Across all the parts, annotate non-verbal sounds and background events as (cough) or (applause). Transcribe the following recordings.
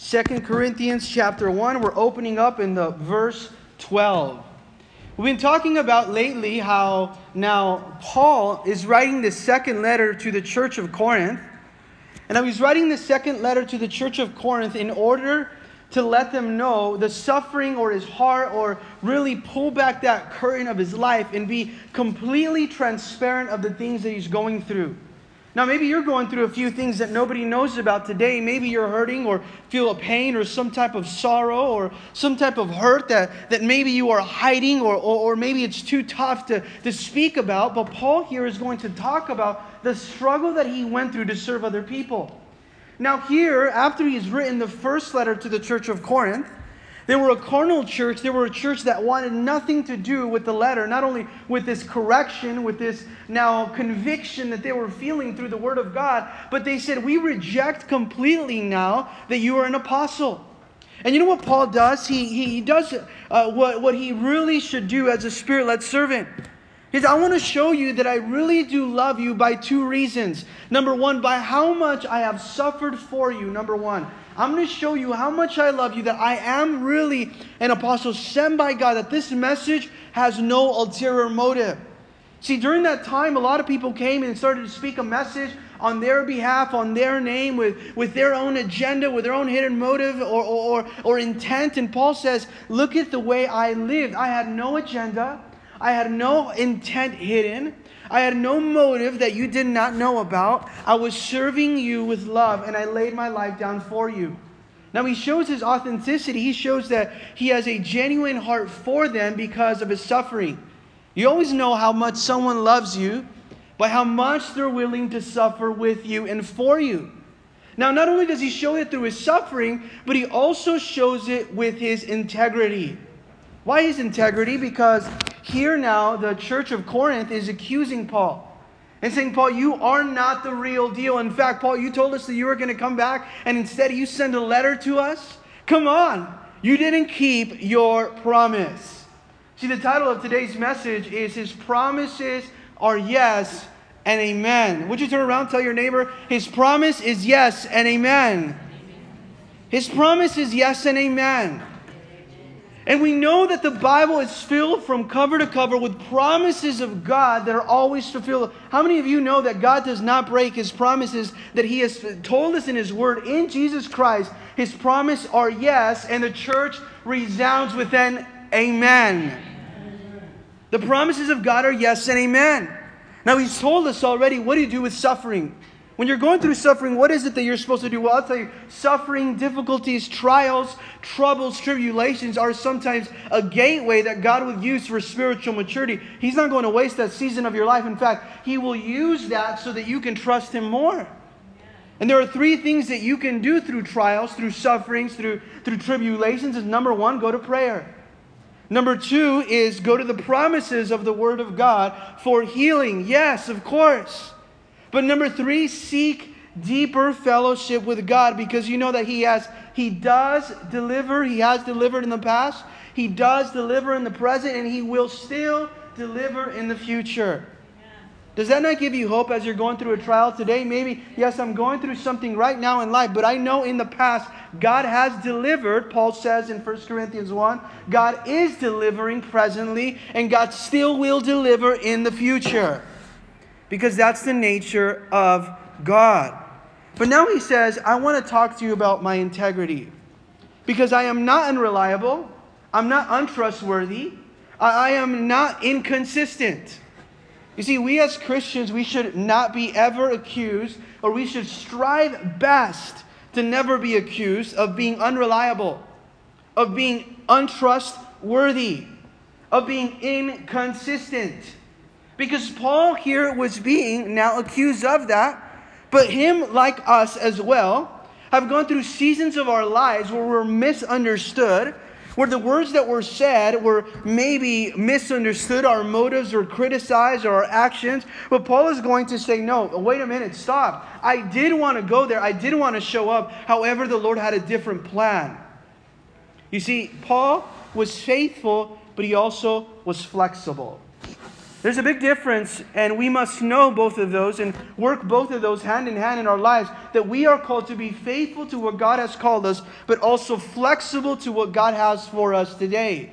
Second Corinthians chapter 1. We're opening up in the verse 12. We've been talking about lately how now Paul is writing the second letter to the church of Corinth. And he's writing the second letter to the church of Corinth in order to let them know the suffering or his heart or really pull back that curtain of his life and be completely transparent of the things that he's going through. Now, maybe you're going through a few things that nobody knows about today. Maybe you're hurting or feel a pain or some type of sorrow or some type of hurt that, that maybe you are hiding or, or, or maybe it's too tough to, to speak about. But Paul here is going to talk about the struggle that he went through to serve other people. Now, here, after he's written the first letter to the church of Corinth, they were a carnal church. They were a church that wanted nothing to do with the letter, not only with this correction, with this now conviction that they were feeling through the Word of God, but they said, We reject completely now that you are an apostle. And you know what Paul does? He, he does uh, what, what he really should do as a spirit led servant. Says, I want to show you that I really do love you by two reasons. Number one, by how much I have suffered for you. Number one, I'm going to show you how much I love you, that I am really an apostle sent by God, that this message has no ulterior motive. See, during that time, a lot of people came and started to speak a message on their behalf, on their name, with, with their own agenda, with their own hidden motive or, or, or intent. And Paul says, Look at the way I lived. I had no agenda, I had no intent hidden. I had no motive that you did not know about. I was serving you with love, and I laid my life down for you. Now, he shows his authenticity. He shows that he has a genuine heart for them because of his suffering. You always know how much someone loves you by how much they're willing to suffer with you and for you. Now, not only does he show it through his suffering, but he also shows it with his integrity. Why his integrity? Because here now, the church of Corinth is accusing Paul and saying, Paul, you are not the real deal. In fact, Paul, you told us that you were going to come back, and instead you send a letter to us? Come on. You didn't keep your promise. See, the title of today's message is His Promises Are Yes and Amen. Would you turn around tell your neighbor, His promise is yes and amen? His promise is yes and amen. And we know that the Bible is filled from cover to cover with promises of God that are always fulfilled. How many of you know that God does not break his promises that he has told us in his word in Jesus Christ? His promise are yes, and the church resounds with an amen. The promises of God are yes and amen. Now, he's told us already what do you do with suffering? When you're going through suffering, what is it that you're supposed to do? Well, I'll tell you suffering, difficulties, trials, troubles, tribulations are sometimes a gateway that God will use for spiritual maturity. He's not going to waste that season of your life. In fact, He will use that so that you can trust Him more. And there are three things that you can do through trials, through sufferings, through, through tribulations. Is number one, go to prayer. Number two is go to the promises of the Word of God for healing. Yes, of course. But number three, seek deeper fellowship with God because you know that He has He does deliver, He has delivered in the past, He does deliver in the present, and He will still deliver in the future. Does that not give you hope as you're going through a trial today? Maybe, yes, I'm going through something right now in life, but I know in the past God has delivered. Paul says in 1 Corinthians 1 God is delivering presently, and God still will deliver in the future because that's the nature of God. But now he says, I want to talk to you about my integrity because I am not unreliable, I'm not untrustworthy, I am not inconsistent. You see, we as Christians, we should not be ever accused, or we should strive best to never be accused of being unreliable, of being untrustworthy, of being inconsistent. Because Paul here was being now accused of that. But him, like us as well, have gone through seasons of our lives where we're misunderstood, where the words that were said were maybe misunderstood, our motives were criticized, or our actions. But Paul is going to say, No, wait a minute, stop. I did want to go there, I did want to show up. However, the Lord had a different plan. You see, Paul was faithful, but he also was flexible. There's a big difference, and we must know both of those and work both of those hand in hand in our lives. That we are called to be faithful to what God has called us, but also flexible to what God has for us today.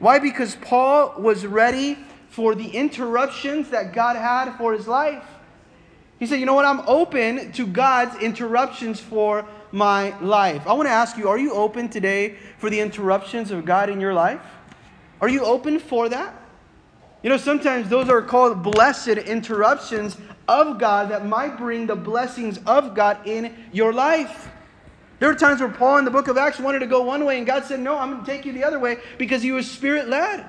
Why? Because Paul was ready for the interruptions that God had for his life. He said, You know what? I'm open to God's interruptions for my life. I want to ask you, are you open today for the interruptions of God in your life? Are you open for that? You know, sometimes those are called blessed interruptions of God that might bring the blessings of God in your life. There are times where Paul in the book of Acts wanted to go one way, and God said, No, I'm going to take you the other way because he was spirit led.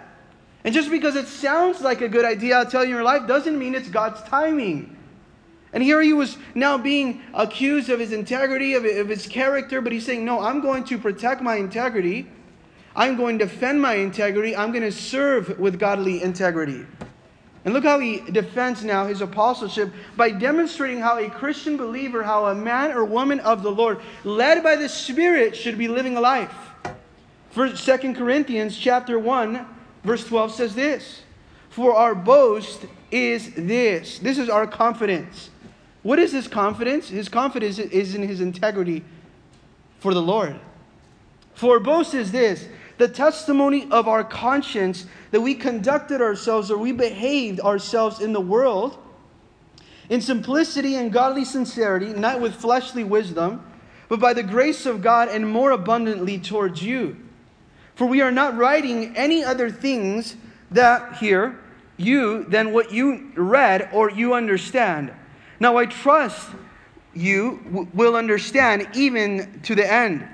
And just because it sounds like a good idea, I'll tell you in your life, doesn't mean it's God's timing. And here he was now being accused of his integrity, of, of his character, but he's saying, No, I'm going to protect my integrity. I'm going to defend my integrity. I'm going to serve with godly integrity. And look how he defends now his apostleship by demonstrating how a Christian believer, how a man or woman of the Lord, led by the Spirit, should be living a life. First, 2 Corinthians chapter 1, verse 12 says this. For our boast is this. This is our confidence. What is his confidence? His confidence is in his integrity for the Lord. For boast is this the testimony of our conscience that we conducted ourselves or we behaved ourselves in the world in simplicity and godly sincerity, not with fleshly wisdom, but by the grace of God and more abundantly towards you. For we are not writing any other things that here you than what you read or you understand. Now I trust you will understand even to the end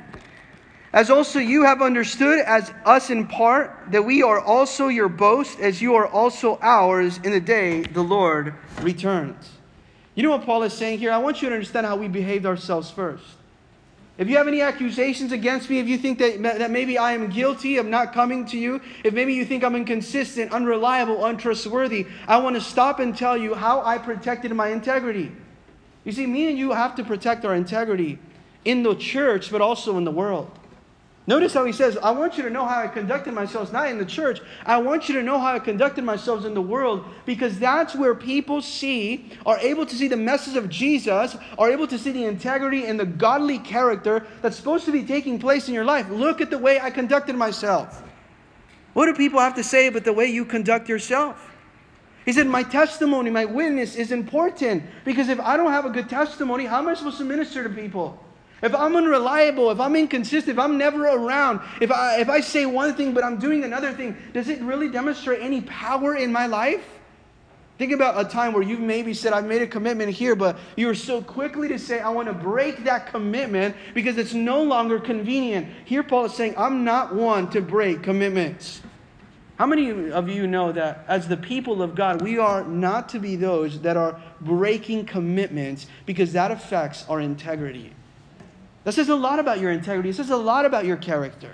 as also you have understood, as us in part, that we are also your boast, as you are also ours in the day the Lord returns. You know what Paul is saying here? I want you to understand how we behaved ourselves first. If you have any accusations against me, if you think that, that maybe I am guilty of not coming to you, if maybe you think I'm inconsistent, unreliable, untrustworthy, I want to stop and tell you how I protected my integrity. You see, me and you have to protect our integrity in the church, but also in the world. Notice how he says, I want you to know how I conducted myself, not in the church. I want you to know how I conducted myself in the world because that's where people see, are able to see the message of Jesus, are able to see the integrity and the godly character that's supposed to be taking place in your life. Look at the way I conducted myself. What do people have to say about the way you conduct yourself? He said, My testimony, my witness is important because if I don't have a good testimony, how am I supposed to minister to people? If I'm unreliable, if I'm inconsistent, if I'm never around, if I, if I say one thing but I'm doing another thing, does it really demonstrate any power in my life? Think about a time where you've maybe said, I've made a commitment here, but you were so quickly to say, I want to break that commitment because it's no longer convenient. Here, Paul is saying, I'm not one to break commitments. How many of you know that as the people of God, we are not to be those that are breaking commitments because that affects our integrity? That says a lot about your integrity. It says a lot about your character.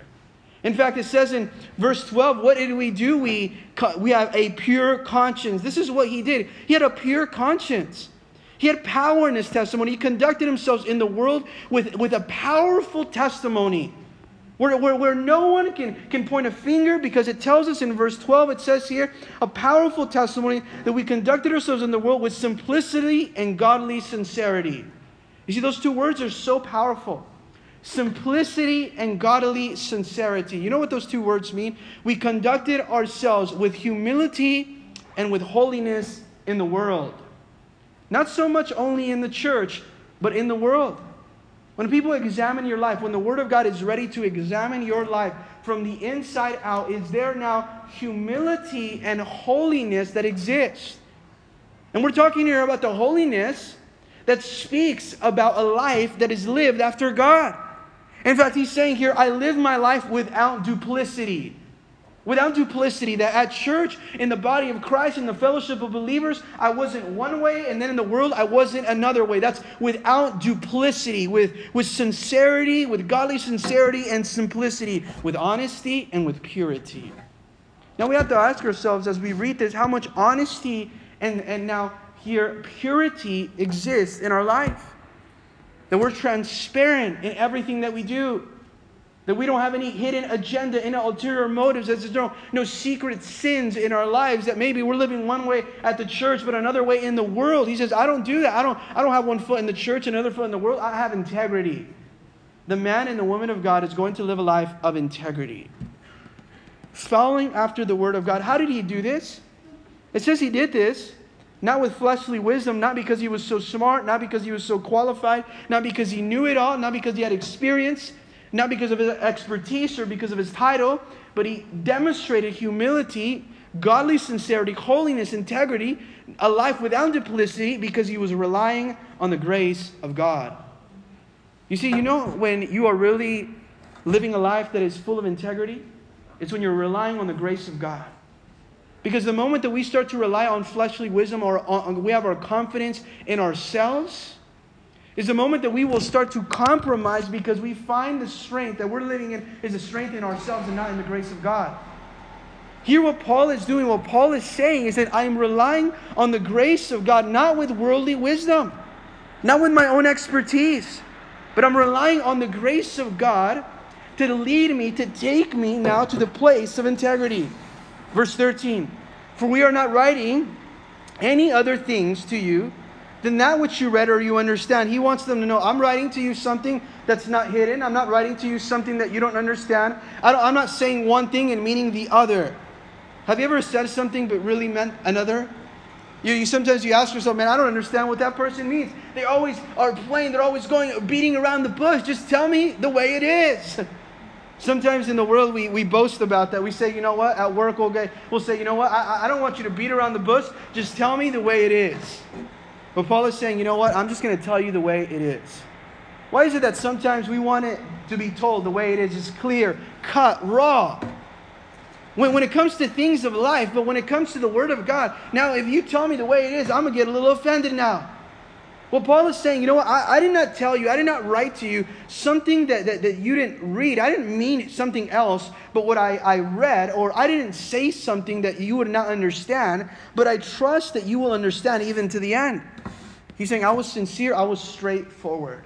In fact, it says in verse 12, what did we do? We, we have a pure conscience. This is what he did. He had a pure conscience. He had power in his testimony. He conducted himself in the world with, with a powerful testimony where, where, where no one can, can point a finger because it tells us in verse 12, it says here, a powerful testimony that we conducted ourselves in the world with simplicity and godly sincerity. You see, those two words are so powerful simplicity and godly sincerity. You know what those two words mean? We conducted ourselves with humility and with holiness in the world. Not so much only in the church, but in the world. When people examine your life, when the Word of God is ready to examine your life from the inside out, is there now humility and holiness that exists? And we're talking here about the holiness that speaks about a life that is lived after God. In fact, he's saying here, I live my life without duplicity. Without duplicity, that at church, in the body of Christ, in the fellowship of believers, I wasn't one way, and then in the world, I wasn't another way. That's without duplicity, with, with sincerity, with godly sincerity and simplicity, with honesty and with purity. Now we have to ask ourselves as we read this how much honesty and, and now here purity exists in our life. That we're transparent in everything that we do. That we don't have any hidden agenda, any ulterior motives, that there's no, no secret sins in our lives, that maybe we're living one way at the church, but another way in the world. He says, I don't do that. I don't, I don't have one foot in the church and another foot in the world. I have integrity. The man and the woman of God is going to live a life of integrity. Following after the word of God. How did he do this? It says he did this not with fleshly wisdom, not because he was so smart, not because he was so qualified, not because he knew it all, not because he had experience, not because of his expertise or because of his title, but he demonstrated humility, godly sincerity, holiness, integrity, a life without duplicity because he was relying on the grace of God. You see, you know when you are really living a life that is full of integrity? It's when you're relying on the grace of God. Because the moment that we start to rely on fleshly wisdom or on, we have our confidence in ourselves, is the moment that we will start to compromise because we find the strength that we're living in is a strength in ourselves and not in the grace of God. Here, what Paul is doing, what Paul is saying is that I am relying on the grace of God, not with worldly wisdom, not with my own expertise, but I'm relying on the grace of God to lead me, to take me now to the place of integrity. Verse 13 For we are not writing any other things to you than that which you read or you understand. He wants them to know I'm writing to you something that's not hidden. I'm not writing to you something that you don't understand. I am not saying one thing and meaning the other. Have you ever said something but really meant another? You, you sometimes you ask yourself, man, I don't understand what that person means. They always are playing. They're always going beating around the bush. Just tell me the way it is. (laughs) Sometimes in the world we, we boast about that. We say, you know what, at work get, we'll say, you know what, I, I don't want you to beat around the bush. Just tell me the way it is. But Paul is saying, you know what? I'm just going to tell you the way it is. Why is it that sometimes we want it to be told the way it is, is clear, cut, raw? When, when it comes to things of life, but when it comes to the Word of God, now if you tell me the way it is, I'm going to get a little offended now. Well, Paul is saying, you know what? I, I, did not tell you, I did not write to you something that, that, that you didn't read. I didn't mean something else, but what I, I read, or I didn't say something that you would not understand, but I trust that you will understand even to the end. He's saying, I was sincere, I was straightforward.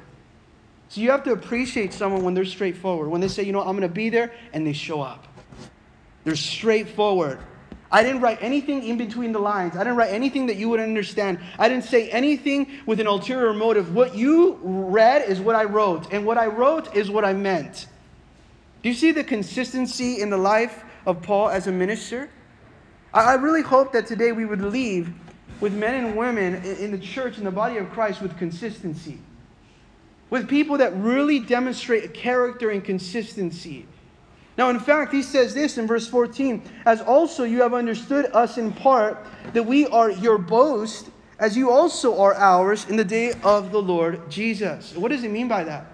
So you have to appreciate someone when they're straightforward. When they say, you know, I'm going to be there, and they show up. They're straightforward. I didn't write anything in between the lines. I didn't write anything that you would understand. I didn't say anything with an ulterior motive. What you read is what I wrote, and what I wrote is what I meant. Do you see the consistency in the life of Paul as a minister? I really hope that today we would leave with men and women in the church, in the body of Christ, with consistency. With people that really demonstrate a character and consistency. Now, in fact, he says this in verse 14 As also you have understood us in part, that we are your boast, as you also are ours in the day of the Lord Jesus. What does he mean by that?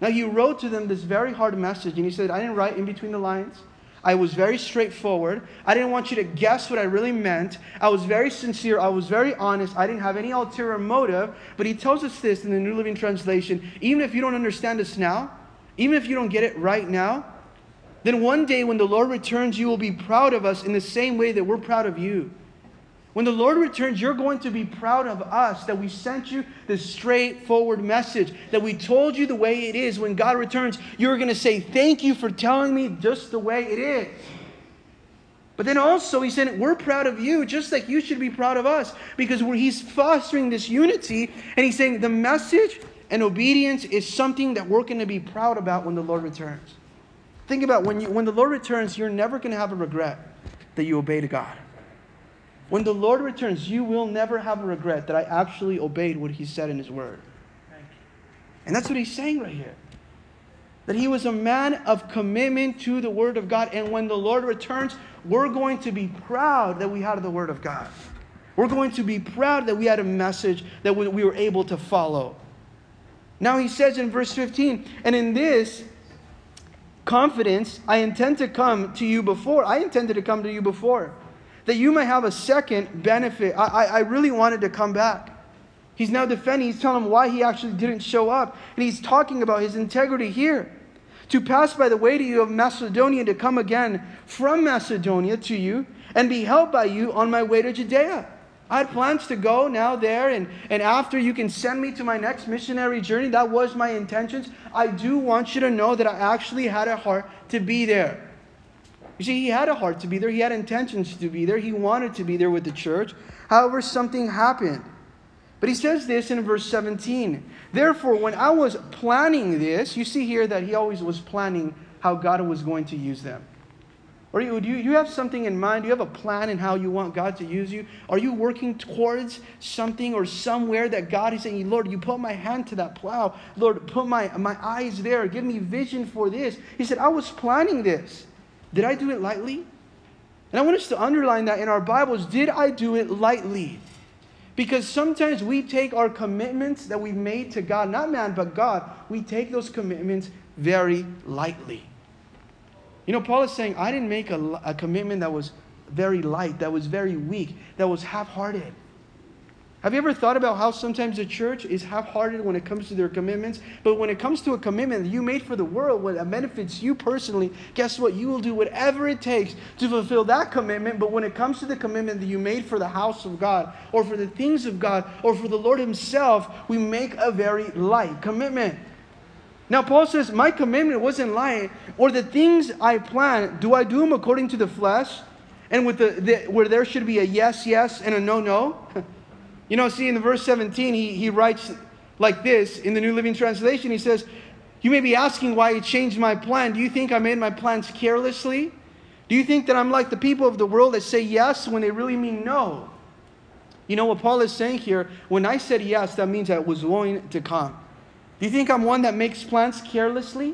Now, he wrote to them this very hard message, and he said, I didn't write in between the lines. I was very straightforward. I didn't want you to guess what I really meant. I was very sincere. I was very honest. I didn't have any ulterior motive. But he tells us this in the New Living Translation even if you don't understand us now, even if you don't get it right now, then one day when the Lord returns, you will be proud of us in the same way that we're proud of you. When the Lord returns, you're going to be proud of us that we sent you this straightforward message, that we told you the way it is. When God returns, you're going to say, Thank you for telling me just the way it is. But then also, he said, We're proud of you, just like you should be proud of us, because he's fostering this unity, and he's saying the message and obedience is something that we're going to be proud about when the Lord returns. Think about when, you, when the Lord returns, you're never going to have a regret that you obeyed God. When the Lord returns, you will never have a regret that I actually obeyed what He said in His Word. And that's what He's saying right here. That He was a man of commitment to the Word of God. And when the Lord returns, we're going to be proud that we had the Word of God. We're going to be proud that we had a message that we were able to follow. Now He says in verse 15, and in this, confidence, I intend to come to you before. I intended to come to you before that you may have a second benefit. I, I, I really wanted to come back. He's now defending, he's telling him why he actually didn't show up. And he's talking about his integrity here. To pass by the way to you of Macedonia, to come again from Macedonia to you, and be helped by you on my way to Judea. I had plans to go now there, and, and after you can send me to my next missionary journey. That was my intentions. I do want you to know that I actually had a heart to be there. You see, he had a heart to be there, he had intentions to be there, he wanted to be there with the church. However, something happened. But he says this in verse 17. Therefore, when I was planning this, you see here that he always was planning how God was going to use them. Or you, do you, have something in mind? Do you have a plan in how you want God to use you? Are you working towards something or somewhere that God is saying, Lord, you put my hand to that plow. Lord, put my, my eyes there. Give me vision for this. He said, I was planning this. Did I do it lightly? And I want us to underline that in our Bibles. Did I do it lightly? Because sometimes we take our commitments that we've made to God, not man, but God, we take those commitments very lightly. You know, Paul is saying, I didn't make a, a commitment that was very light, that was very weak, that was half hearted. Have you ever thought about how sometimes the church is half hearted when it comes to their commitments? But when it comes to a commitment that you made for the world, what benefits you personally, guess what? You will do whatever it takes to fulfill that commitment. But when it comes to the commitment that you made for the house of God, or for the things of God, or for the Lord Himself, we make a very light commitment. Now, Paul says, My commandment wasn't lying, or the things I plan, do I do them according to the flesh? And with the, the where there should be a yes, yes, and a no, no? (laughs) You know, see in the verse 17, he, he writes like this in the New Living Translation. He says, You may be asking why I changed my plan. Do you think I made my plans carelessly? Do you think that I'm like the people of the world that say yes when they really mean no? You know what Paul is saying here? When I said yes, that means I was willing to come. Do you think I'm one that makes plans carelessly?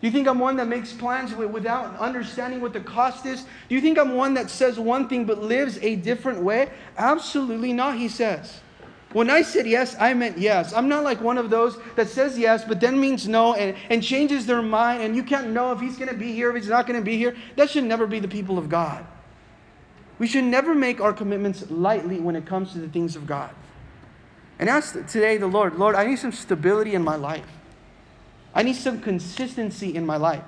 Do you think I'm one that makes plans without understanding what the cost is? Do you think I'm one that says one thing but lives a different way? Absolutely not, he says. When I said yes, I meant yes. I'm not like one of those that says yes, but then means no and, and changes their mind, and you can't know if he's going to be here, if he's not going to be here. That should never be the people of God. We should never make our commitments lightly when it comes to the things of God. And ask today the Lord, Lord, I need some stability in my life. I need some consistency in my life.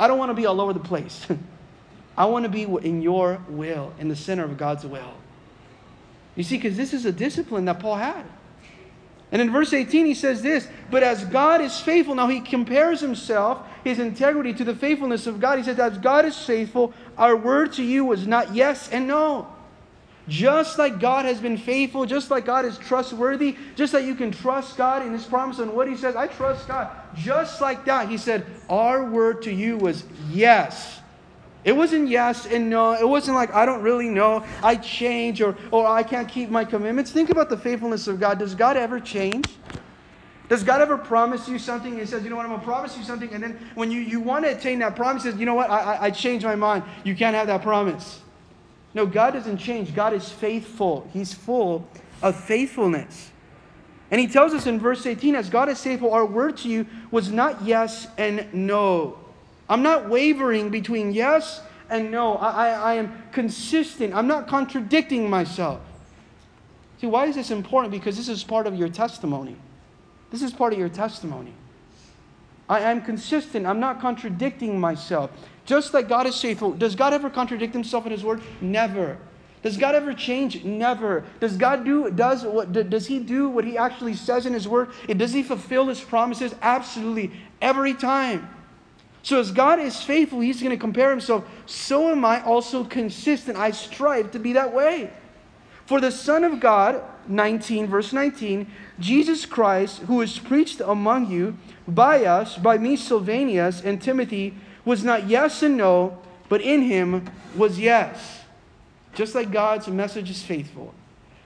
I don't want to be all over the place. (laughs) I want to be in your will, in the center of God's will. You see, because this is a discipline that Paul had. And in verse 18, he says this But as God is faithful, now he compares himself, his integrity, to the faithfulness of God. He says, As God is faithful, our word to you was not yes and no. Just like God has been faithful, just like God is trustworthy, just like you can trust God in His promise and what He says, I trust God. Just like that, He said, Our word to you was yes. It wasn't yes and no. It wasn't like, I don't really know. I change or, or I can't keep my commitments. Think about the faithfulness of God. Does God ever change? Does God ever promise you something? He says, you know what, I'm going to promise you something. And then when you, you want to attain that promise, he says, you know what, I, I, I changed my mind. You can't have that promise. No, God doesn't change. God is faithful. He's full of faithfulness. And he tells us in verse 18, as God is faithful, our word to you was not yes and no. I'm not wavering between yes and no. I, I, I am consistent. I'm not contradicting myself. See, why is this important? Because this is part of your testimony. This is part of your testimony. I am consistent. I'm not contradicting myself. Just like God is faithful. Does God ever contradict himself in his word? Never. Does God ever change? Never. Does God do does what does he do what he actually says in his word? And does he fulfill his promises? Absolutely. Every time. So as God is faithful, he's going to compare himself. So am I also consistent. I strive to be that way. For the Son of God, 19, verse 19, Jesus Christ, who is preached among you by us, by me, Silvanus, and Timothy, was not yes and no, but in him was yes. Just like God's message is faithful.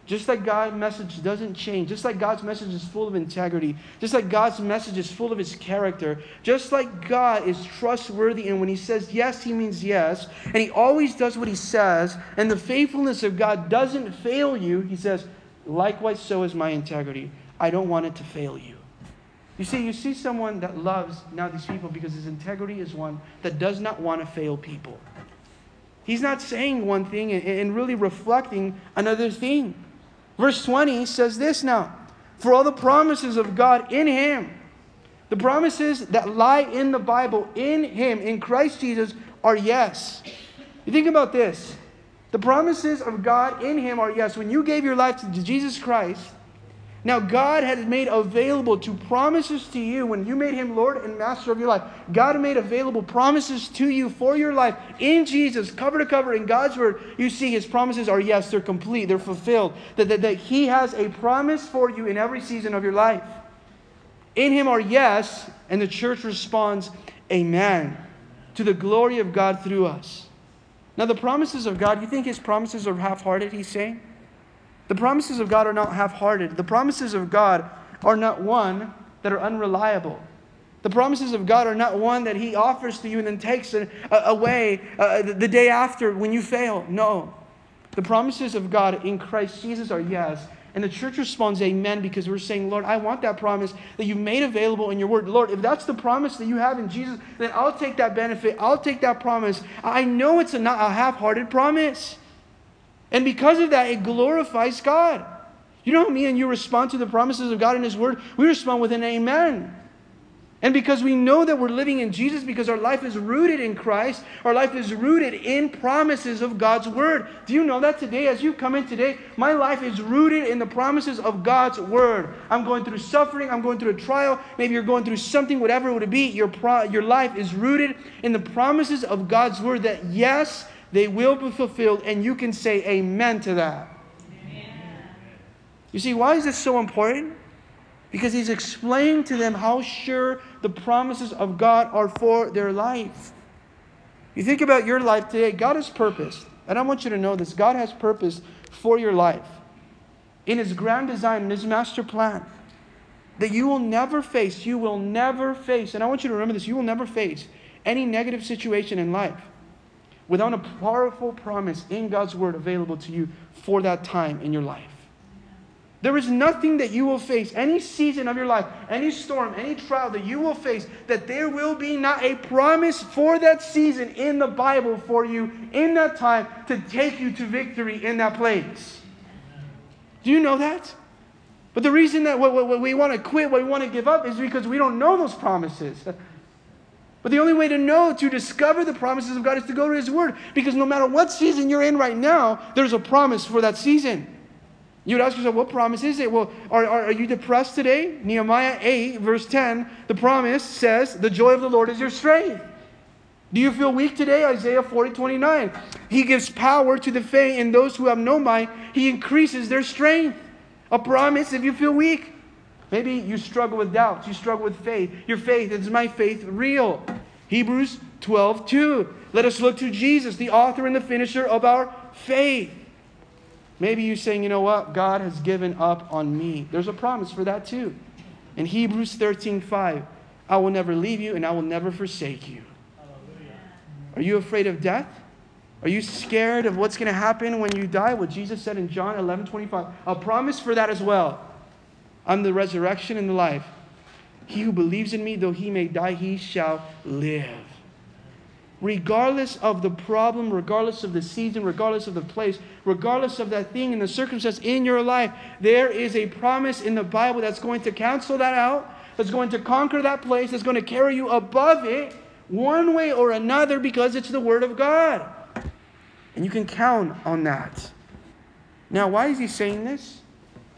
Just like God's message doesn't change. Just like God's message is full of integrity. Just like God's message is full of his character. Just like God is trustworthy. And when he says yes, he means yes. And he always does what he says. And the faithfulness of God doesn't fail you. He says, likewise, so is my integrity. I don't want it to fail you. You see, you see someone that loves now these people because his integrity is one that does not want to fail people. He's not saying one thing and really reflecting another thing. Verse 20 says this now For all the promises of God in Him, the promises that lie in the Bible, in Him, in Christ Jesus, are yes. You think about this. The promises of God in Him are yes. When you gave your life to Jesus Christ, now God has made available to promises to you when you made Him Lord and Master of your life. God made available promises to you for your life in Jesus, cover to cover in God's Word. You see His promises are yes, they're complete, they're fulfilled. That, that, that He has a promise for you in every season of your life. In Him are yes, and the church responds, Amen, to the glory of God through us. Now, the promises of God, you think his promises are half hearted, he's saying? The promises of God are not half hearted. The promises of God are not one that are unreliable. The promises of God are not one that he offers to you and then takes it away uh, the day after when you fail. No. The promises of God in Christ Jesus are yes, and the church responds, Amen, because we're saying, Lord, I want that promise that you've made available in your word. Lord, if that's the promise that you have in Jesus, then I'll take that benefit. I'll take that promise. I know it's a, not a half hearted promise. And because of that, it glorifies God. You know how me and you respond to the promises of God in His word? We respond with an amen. And because we know that we're living in Jesus, because our life is rooted in Christ, our life is rooted in promises of God's Word. Do you know that today, as you come in today, my life is rooted in the promises of God's Word? I'm going through suffering, I'm going through a trial, maybe you're going through something, whatever it would be. Your, pro- your life is rooted in the promises of God's Word that, yes, they will be fulfilled, and you can say amen to that. Amen. You see, why is this so important? because he's explaining to them how sure the promises of God are for their life. You think about your life today, God has purpose. And I want you to know this God has purpose for your life in his grand design, in his master plan. That you will never face, you will never face, and I want you to remember this you will never face any negative situation in life without a powerful promise in God's word available to you for that time in your life. There is nothing that you will face, any season of your life, any storm, any trial that you will face, that there will be not a promise for that season in the Bible for you in that time to take you to victory in that place. Do you know that? But the reason that we want to quit, we want to give up, is because we don't know those promises. (laughs) But the only way to know, to discover the promises of God, is to go to His Word. Because no matter what season you're in right now, there's a promise for that season. You would ask yourself, what promise is it? Well, are, are, are, you depressed today? Nehemiah 8, verse 10, the promise says, The joy of the Lord is your strength. Do you feel weak today? Isaiah 40, 29. He gives power to the faint, and those who have no might, He increases their strength. A promise if you feel weak. Maybe you struggle with doubts, you struggle with faith. Your faith, is my faith real? Hebrews 12, 2. Let us look to Jesus, the author and the finisher of our faith. Maybe you're saying, you know what? God has given up on me. There's a promise for that too. In Hebrews 13 5, I will never leave you and I will never forsake you. Hallelujah. Are you afraid of death? Are you scared of what's going to happen when you die? What Jesus said in John 11 25. A promise for that as well. I'm the resurrection and the life. He who believes in me, though he may die, he shall live regardless of the problem, regardless of the season, regardless of the place, regardless of that thing and the circumstance in your life, there is a promise in the Bible that's going to cancel that out, that's going to conquer that place, that's going to carry you above it one way or another because it's the Word of God. And you can count on that. Now, why is he saying this?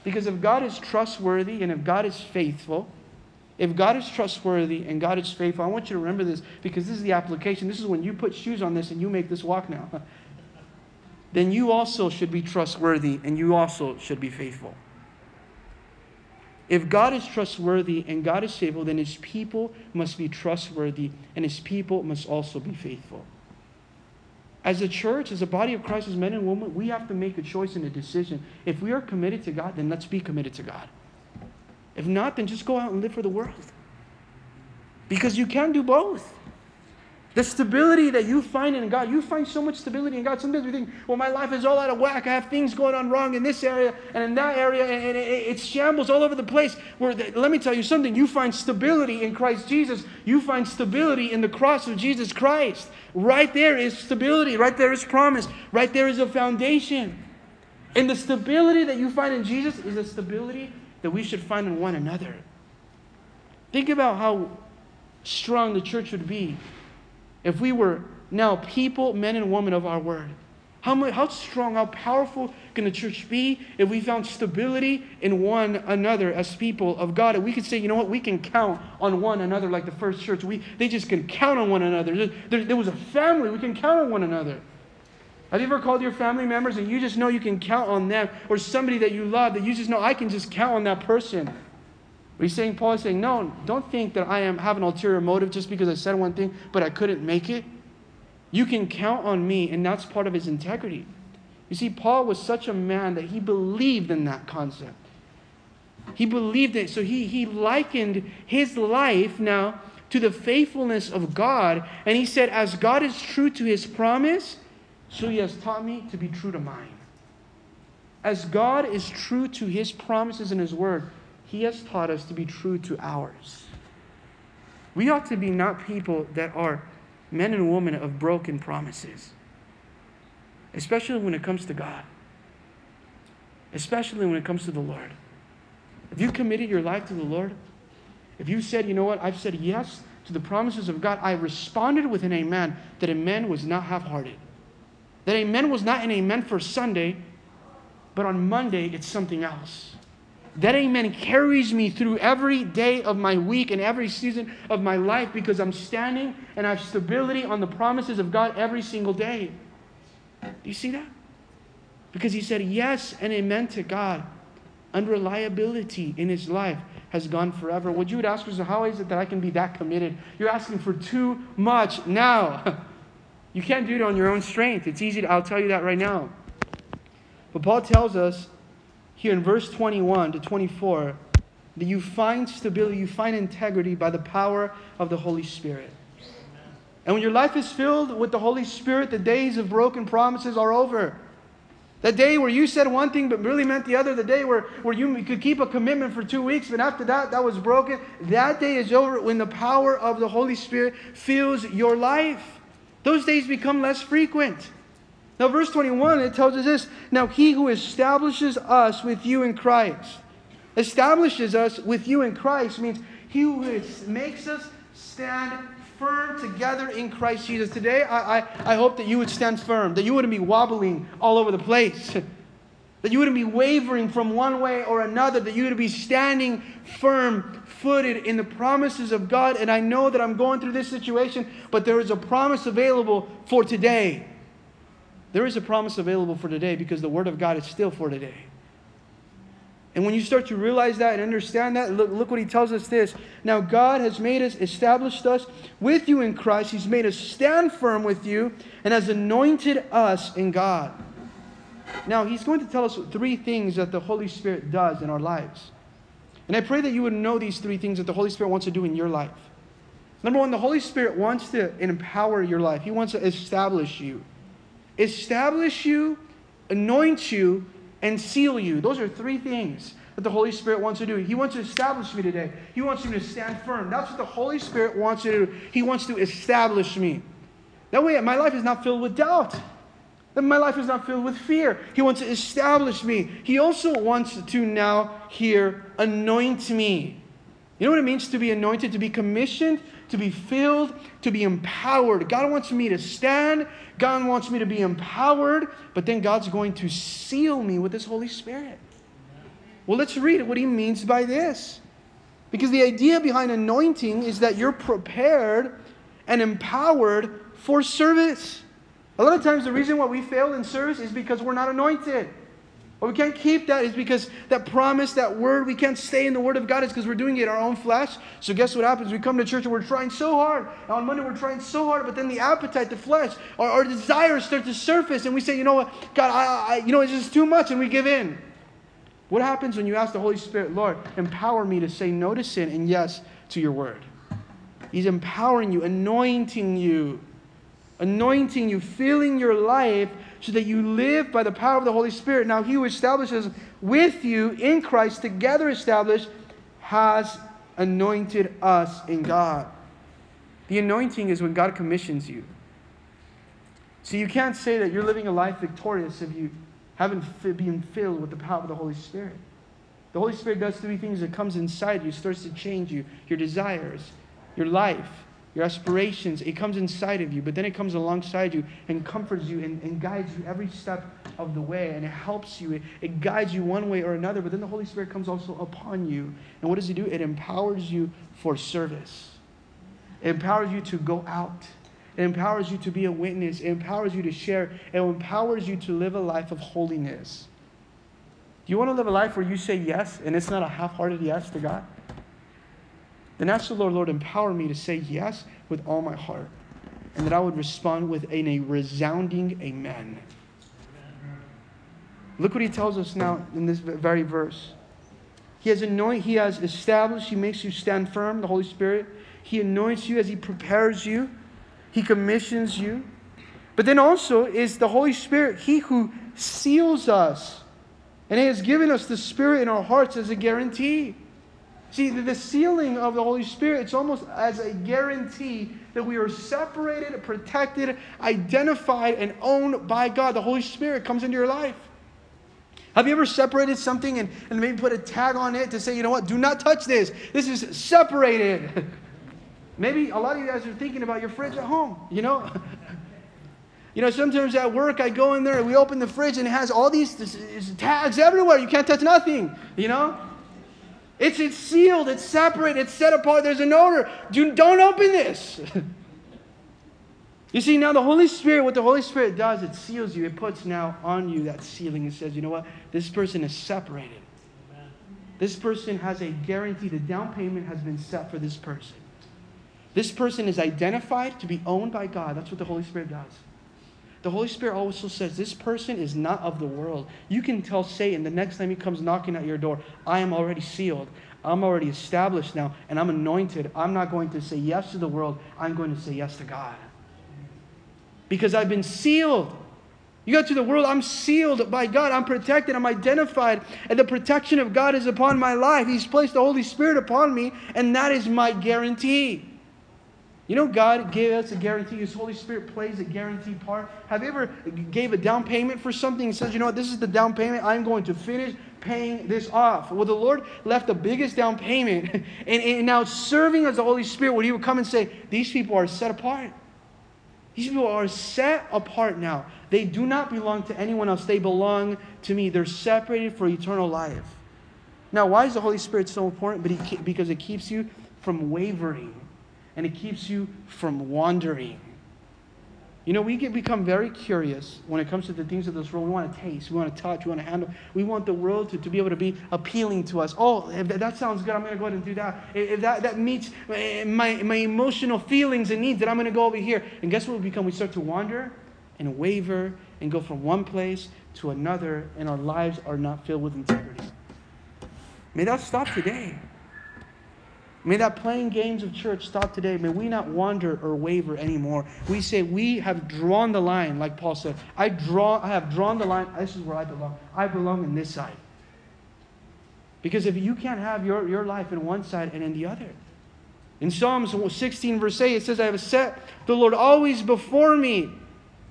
Because if God is trustworthy and if God is faithful, if God is trustworthy and God is faithful, I want you to remember this because this is the application. This is when you put shoes on this and you make this walk now. (laughs) then you also should be trustworthy and you also should be faithful. If God is trustworthy and God is faithful, then his people must be trustworthy and his people must also be faithful. As a church, as a body of Christ, as men and women, we have to make a choice and a decision. If we are committed to God, then let's be committed to God. If not, then just go out and live for the world. Because you can do both. The stability that you find in God, you find so much stability in God. Sometimes we think, well, my life is all out of whack. I have things going on wrong in this area and in that area, and it, shambles all over the place. Where the, let me tell you something you find stability in Christ Jesus, you find stability in the cross of Jesus Christ. Right there is stability, right there is promise, right there is a foundation. And the stability that you find in Jesus is a stability that we should find in one another. Think about how strong the church would be if we were now people, men and women of our word. How, much, how strong, how powerful can the church be if we found stability in one another as people of God? And we could say, you know what, we can count on one another like the first church. We, they just can count on one another. There, there, there was a family, we can count on one another. Have you ever called your family members and you just know you can count on them, or somebody that you love that you just know I can just count on that person? He's saying, Paul is saying, no, don't think that I am have an ulterior motive just because I said one thing, but I couldn't make it. You can count on me, and that's part of his integrity. You see, Paul was such a man that he believed in that concept. He believed it. So he, he likened his life now to the faithfulness of God. And he said, As God is true to his promise, so he has taught me to be true to mine. As God is true to his promises and his word, he has taught us to be true to ours. We ought to be not people that are men and women of broken promises, especially when it comes to God, especially when it comes to the Lord. If you committed your life to the Lord, if you said, you know what, I've said yes to the promises of God, I responded with an amen, that amen was not half hearted. That amen was not an amen for Sunday, but on Monday it's something else. That amen carries me through every day of my week and every season of my life because I'm standing and I have stability on the promises of God every single day. Do you see that? Because he said yes and amen to God. Unreliability in his life has gone forever. What you would ask is, how is it that I can be that committed? You're asking for too much now. (laughs) you can't do it on your own strength. It's easy to, I'll tell you that right now. But Paul tells us here in verse 21 to 24 that you find stability, you find integrity by the power of the Holy Spirit. And when your life is filled with the Holy Spirit, the days of broken promises are over. The day where you said one thing but really meant the other, the day where, where you could keep a commitment for two weeks, but after that, that was broken, that day is over when the power of the Holy Spirit fills your life. Those days become less frequent. Now, verse 21, it tells us this Now, he who establishes us with you in Christ, establishes us with you in Christ means he who makes us stand firm together in Christ Jesus. Today, I, I, I hope that you would stand firm, that you wouldn't be wobbling all over the place, (laughs) that you wouldn't be wavering from one way or another, that you would be standing firm footed in the promises of God. And I know that I'm going through this situation, but there is a promise available for today. There is a promise available for today because the Word of God is still for today. And when you start to realize that and understand that, look, look what he tells us this. Now, God has made us, established us with you in Christ. He's made us stand firm with you and has anointed us in God. Now, he's going to tell us three things that the Holy Spirit does in our lives. And I pray that you would know these three things that the Holy Spirit wants to do in your life. Number one, the Holy Spirit wants to empower your life, He wants to establish you establish you, anoint you, and seal you. Those are three things that the Holy Spirit wants to do. He wants to establish me today. He wants me to stand firm. That's what the Holy Spirit wants to do. He wants to establish me. That way, my life is not filled with doubt. That my life is not filled with fear. He wants to establish me. He also wants to now here anoint me. You know what it means to be anointed, to be commissioned, to be filled, to be empowered. God wants me to stand. God wants me to be empowered, but then God's going to seal me with His Holy Spirit. Well, let's read what He means by this. Because the idea behind anointing is that you're prepared and empowered for service. A lot of times, the reason why we fail in service is because we're not anointed. We can't keep that is because that promise, that word, we can't stay in the word of God is because we're doing it in our own flesh. So guess what happens? We come to church and we're trying so hard. And on Monday we're trying so hard, but then the appetite, the flesh, our, our desires start to surface, and we say, you know what, God, I, I, you know, it's just too much, and we give in. What happens when you ask the Holy Spirit, Lord, empower me to say no to sin and yes to your word? He's empowering you, anointing you, anointing you, filling your life so that you live by the power of the Holy Spirit. Now, He who establishes with you in Christ, together established, has anointed us in God. The anointing is when God commissions you. So you can't say that you're living a life victorious if you haven't been filled with the power of the Holy Spirit. The Holy Spirit does three things. It comes inside you, starts to change you, your desires, your life, your aspirations, it comes inside of you, but then it comes alongside you and comforts you and, and guides you every step of the way and it helps you. It, it guides you one way or another, but then the Holy Spirit comes also upon you. And what does He do? It empowers you for service, it empowers you to go out. It empowers you to be a witness. It empowers you to share. It empowers you to live a life of holiness. Do you want to live a life where you say yes and it's not a half hearted yes to God? Then ask the Lord, Lord, empower me to say yes with all my heart. And that I would respond with a, a resounding amen. Look what he tells us now in this very verse. He has anointed, he has established, he makes you stand firm, the Holy Spirit. He anoints you as he prepares you, he commissions you. But then also is the Holy Spirit, he who seals us. And he has given us the Spirit in our hearts as a guarantee. See, the sealing of the Holy Spirit, it's almost as a guarantee that we are separated, protected, identified, and owned by God. The Holy Spirit comes into your life. Have you ever separated something and, and maybe put a tag on it to say, you know what, do not touch this? This is separated. (laughs) maybe a lot of you guys are thinking about your fridge at home, you know? (laughs) you know, sometimes at work I go in there and we open the fridge and it has all these this, this tags everywhere. You can't touch nothing, you know? It's, it's sealed, it's separate, it's set apart, there's an order. Do, don't open this. (laughs) You see, now the Holy Spirit, what the Holy Spirit does, it seals you. It puts now on you that sealing and says, you know what? This person is separated. This person has a guarantee. The down payment has been set for this person. This person is identified to be owned by God. That's what the Holy Spirit does. The Holy Spirit also says this person is not of the world. You can tell Satan the next time he comes knocking at your door, I am already sealed. I'm already established now, and I'm anointed. I'm not going to say yes to the world. I'm going to say yes to God because I've been sealed. You go to the world, I'm sealed by God. I'm protected. I'm identified. And the protection of God is upon my life. He's placed the Holy Spirit upon me, and that is my guarantee. You know, God gave us a guarantee. His Holy Spirit plays a guaranteed part. Have you ever gave a down payment for something and says, you know what, this is the down payment. I'm going to finish paying this off. Well, the Lord left the biggest down payment. (laughs) and, and now serving as the Holy Spirit, when He would come and say, these people are set apart. These people are set apart now. They do not belong to anyone else. They belong to me. They're separated for eternal life. Now, why is the Holy Spirit so important? But he, because it keeps you from wavering and it keeps you from wandering. You know, we get become very curious when it comes to the things of this world. We want to taste, we want to touch, we want to handle. We want the world to, to be able to be appealing to us. Oh, if that sounds good, I'm going to go ahead and do that. If that, that meets my, my emotional feelings and needs, then I'm going to go over here. And guess what we become? We start to wander and waver and go from one place to another, and our lives are not filled with integrity. May that stop today. May that playing games of church stop today. May we not wander or waver anymore. We say we have drawn the line, like Paul said. I draw, I have drawn the line. This is where I belong. I belong in this side. Because if you can't have your, your life in one side and in the other. In Psalms 16, verse 8, it says, I have set the Lord always before me.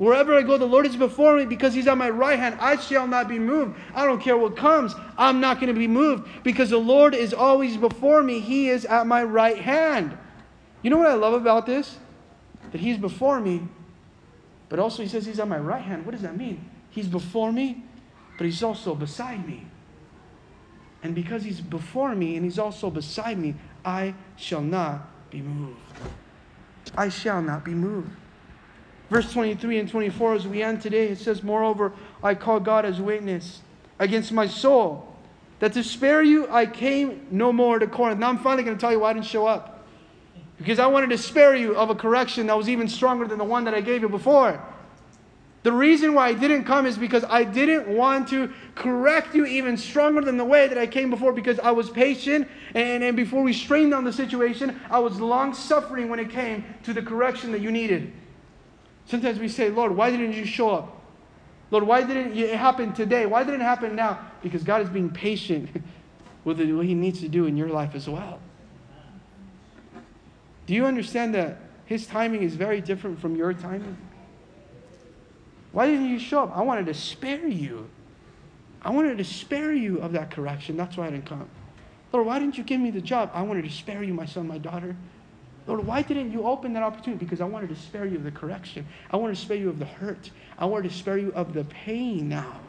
Wherever I go, the Lord is before me because He's on my right hand. I shall not be moved. I don't care what comes. I'm not going to be moved because the Lord is always before me. He is at my right hand. You know what I love about this? That He's before me, but also He says He's on my right hand. What does that mean? He's before me, but He's also beside me. And because He's before me and He's also beside me, I shall not be moved. I shall not be moved. Verse 23 and 24, as we end today, it says, Moreover, I call God as witness against my soul, that to spare you I came no more to Corinth. Now I'm finally going to tell you why I didn't show up. Because I wanted to spare you of a correction that was even stronger than the one that I gave you before. The reason why I didn't come is because I didn't want to correct you even stronger than the way that I came before because I was patient and, and before we strained on the situation, I was long suffering when it came to the correction that you needed. Sometimes we say, Lord, why didn't you show up? Lord, why didn't it happen today? Why didn't it happen now? Because God is being patient (laughs) with what He needs to do in your life as well. Do you understand that His timing is very different from your timing? Why didn't you show up? I wanted to spare you. I wanted to spare you of that correction. That's why I didn't come. Lord, why didn't you give me the job? I wanted to spare you, my son, my daughter. Lord, why didn't you open that opportunity? Because I wanted to spare you of the correction. I wanted to spare you of the hurt. I wanted to spare you of the pain now.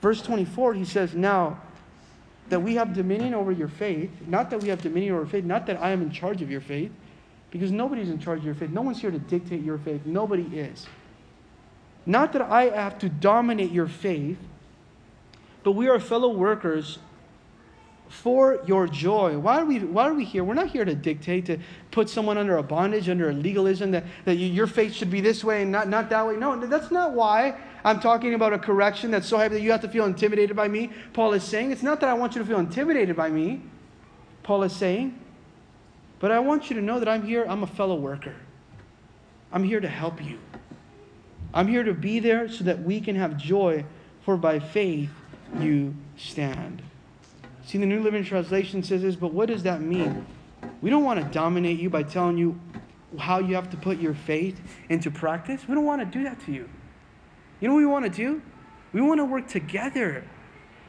Verse 24, he says, Now that we have dominion over your faith, not that we have dominion over faith, not that I am in charge of your faith, because nobody's in charge of your faith. No one's here to dictate your faith. Nobody is. Not that I have to dominate your faith, but we are fellow workers for your joy. Why are we, why are we here? We're not here to dictate, to put someone under a bondage, under a legalism, that, that you, your faith should be this way and not, not that way. No, that's not why I'm talking about a correction that's so heavy that you have to feel intimidated by me. Paul is saying, it's not that I want you to feel intimidated by me, Paul is saying, but I want you to know that I'm here, I'm a fellow worker. I'm here to help you. I'm here to be there so that we can have joy, for by faith you stand. See, the New Living Translation says this, but what does that mean? We don't want to dominate you by telling you how you have to put your faith into practice. We don't want to do that to you. You know what we want to do? We want to work together.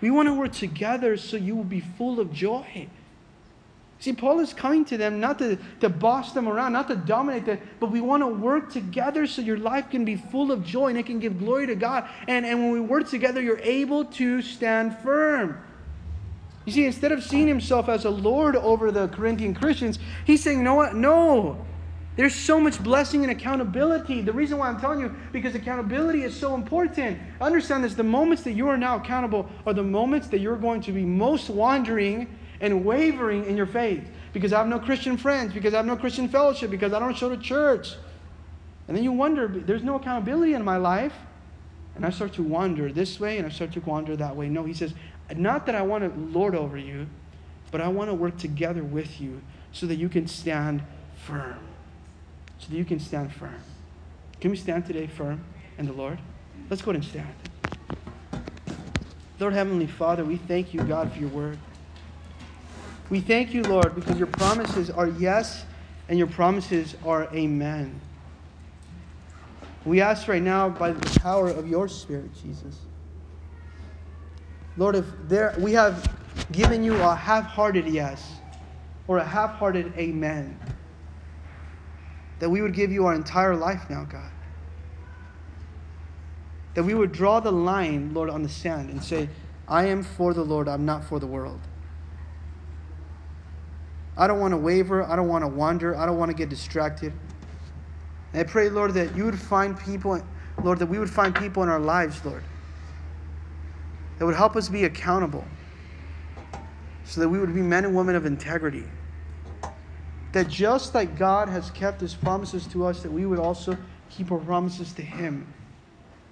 We want to work together so you will be full of joy. See, Paul is coming to them not to, to boss them around, not to dominate them, but we want to work together so your life can be full of joy and it can give glory to God. And, and when we work together, you're able to stand firm. You see, instead of seeing himself as a Lord over the Corinthian Christians, he's saying, you know what? No. There's so much blessing and accountability. The reason why I'm telling you, because accountability is so important. Understand this the moments that you are now accountable are the moments that you're going to be most wandering and wavering in your faith. Because I have no Christian friends, because I have no Christian fellowship, because I don't show to church. And then you wonder, there's no accountability in my life. And I start to wander this way and I start to wander that way. No, he says, not that I want to lord over you, but I want to work together with you so that you can stand firm. So that you can stand firm. Can we stand today firm in the Lord? Let's go ahead and stand. Lord Heavenly Father, we thank you, God, for your word. We thank you, Lord, because your promises are yes and your promises are amen. We ask right now by the power of your Spirit, Jesus Lord, if there we have given you a half-hearted yes or a half-hearted amen, that we would give you our entire life now, God. That we would draw the line, Lord, on the sand and say, I am for the Lord, I'm not for the world. I don't want to waver. I don't want to wander. I don't want to get distracted. And I pray, Lord, that you would find people, Lord, that we would find people in our lives, Lord, that would help us be accountable so that we would be men and women of integrity. That just like God has kept his promises to us, that we would also keep our promises to him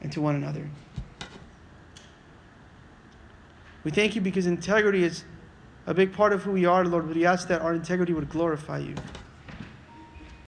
and to one another. We thank you because integrity is a big part of who we are, Lord, but we ask that our integrity would glorify you.